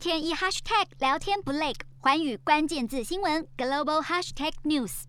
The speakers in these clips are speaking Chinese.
天一 hashtag 聊天不累，环宇关键字新闻 global hashtag news。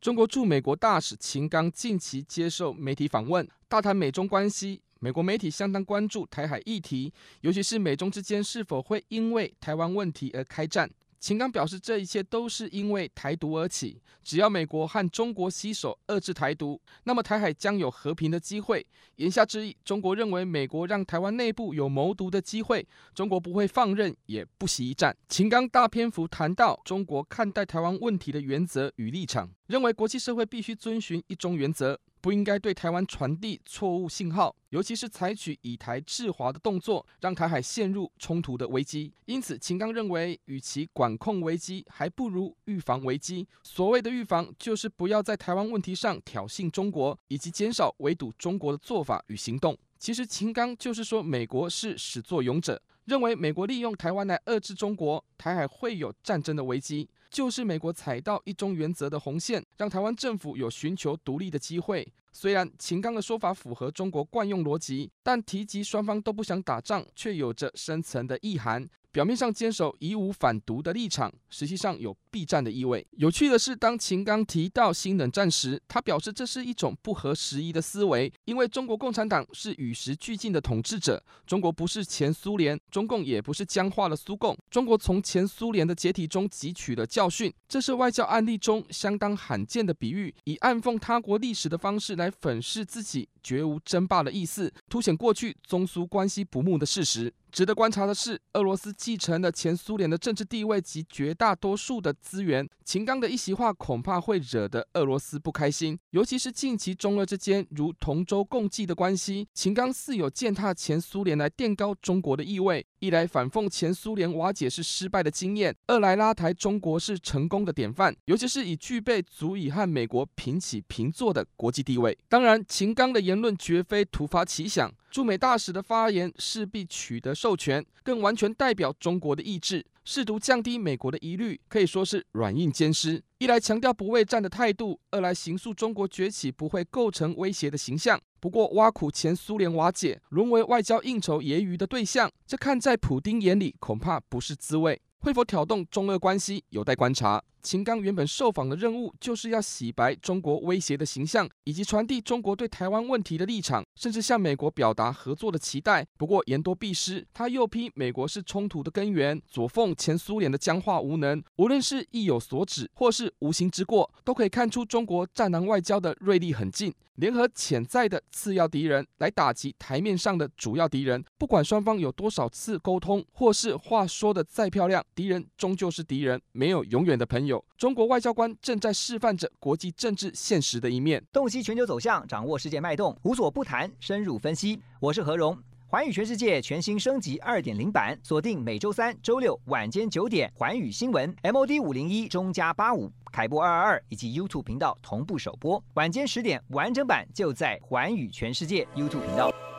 中国驻美国大使秦刚近期接受媒体访问，大谈美中关系。美国媒体相当关注台海议题，尤其是美中之间是否会因为台湾问题而开战。秦刚表示，这一切都是因为台独而起。只要美国和中国携手遏制台独，那么台海将有和平的机会。言下之意，中国认为美国让台湾内部有谋独的机会，中国不会放任，也不惜一战。秦刚大篇幅谈到中国看待台湾问题的原则与立场，认为国际社会必须遵循一中原则。不应该对台湾传递错误信号，尤其是采取以台制华的动作，让台海陷入冲突的危机。因此，秦刚认为，与其管控危机，还不如预防危机。所谓的预防，就是不要在台湾问题上挑衅中国，以及减少围堵中国的做法与行动。其实，秦刚就是说，美国是始作俑者，认为美国利用台湾来遏制中国，台海会有战争的危机。就是美国踩到一中原则的红线，让台湾政府有寻求独立的机会。虽然秦刚的说法符合中国惯用逻辑，但提及双方都不想打仗，却有着深层的意涵。表面上坚守以武反独的立场，实际上有避战的意味。有趣的是，当秦刚提到新冷战时，他表示这是一种不合时宜的思维，因为中国共产党是与时俱进的统治者，中国不是前苏联，中共也不是僵化的苏共，中国从前苏联的解体中汲取了教训。这是外交案例中相当罕见的比喻，以暗讽他国历史的方式来粉饰自己绝无争霸的意思，凸显过去中苏关系不睦的事实。值得观察的是，俄罗斯继承了前苏联的政治地位及绝大多数的资源。秦刚的一席话恐怕会惹得俄罗斯不开心，尤其是近期中俄之间如同舟共济的关系。秦刚似有践踏前苏联来垫高中国的意味，一来反讽前苏联瓦解是失败的经验，二来拉抬中国是成功的典范，尤其是已具备足以和美国平起平坐的国际地位。当然，秦刚的言论绝非突发奇想。驻美大使的发言势必取得授权，更完全代表中国的意志，试图降低美国的疑虑，可以说是软硬兼施。一来强调不畏战的态度，二来形塑中国崛起不会构成威胁的形象。不过，挖苦前苏联瓦解，沦为外交应酬揶揄的对象，这看在普丁眼里恐怕不是滋味。会否挑动中俄关系，有待观察。秦刚原本受访的任务就是要洗白中国威胁的形象，以及传递中国对台湾问题的立场，甚至向美国表达合作的期待。不过言多必失，他又批美国是冲突的根源，左奉前苏联的僵化无能。无论是意有所指，或是无心之过，都可以看出中国战狼外交的锐利狠劲，联合潜在的次要敌人来打击台面上的主要敌人。不管双方有多少次沟通，或是话说的再漂亮，敌人终究是敌人，没有永远的朋友。中国外交官正在示范着国际政治现实的一面，洞悉全球走向，掌握世界脉动，无所不谈，深入分析。我是何荣，寰宇全世界全新升级二点零版，锁定每周三、周六晚间九点，寰宇新闻 MOD 五零一中加八五凯播二二二以及 YouTube 频道同步首播，晚间十点完整版就在寰宇全世界 YouTube 频道。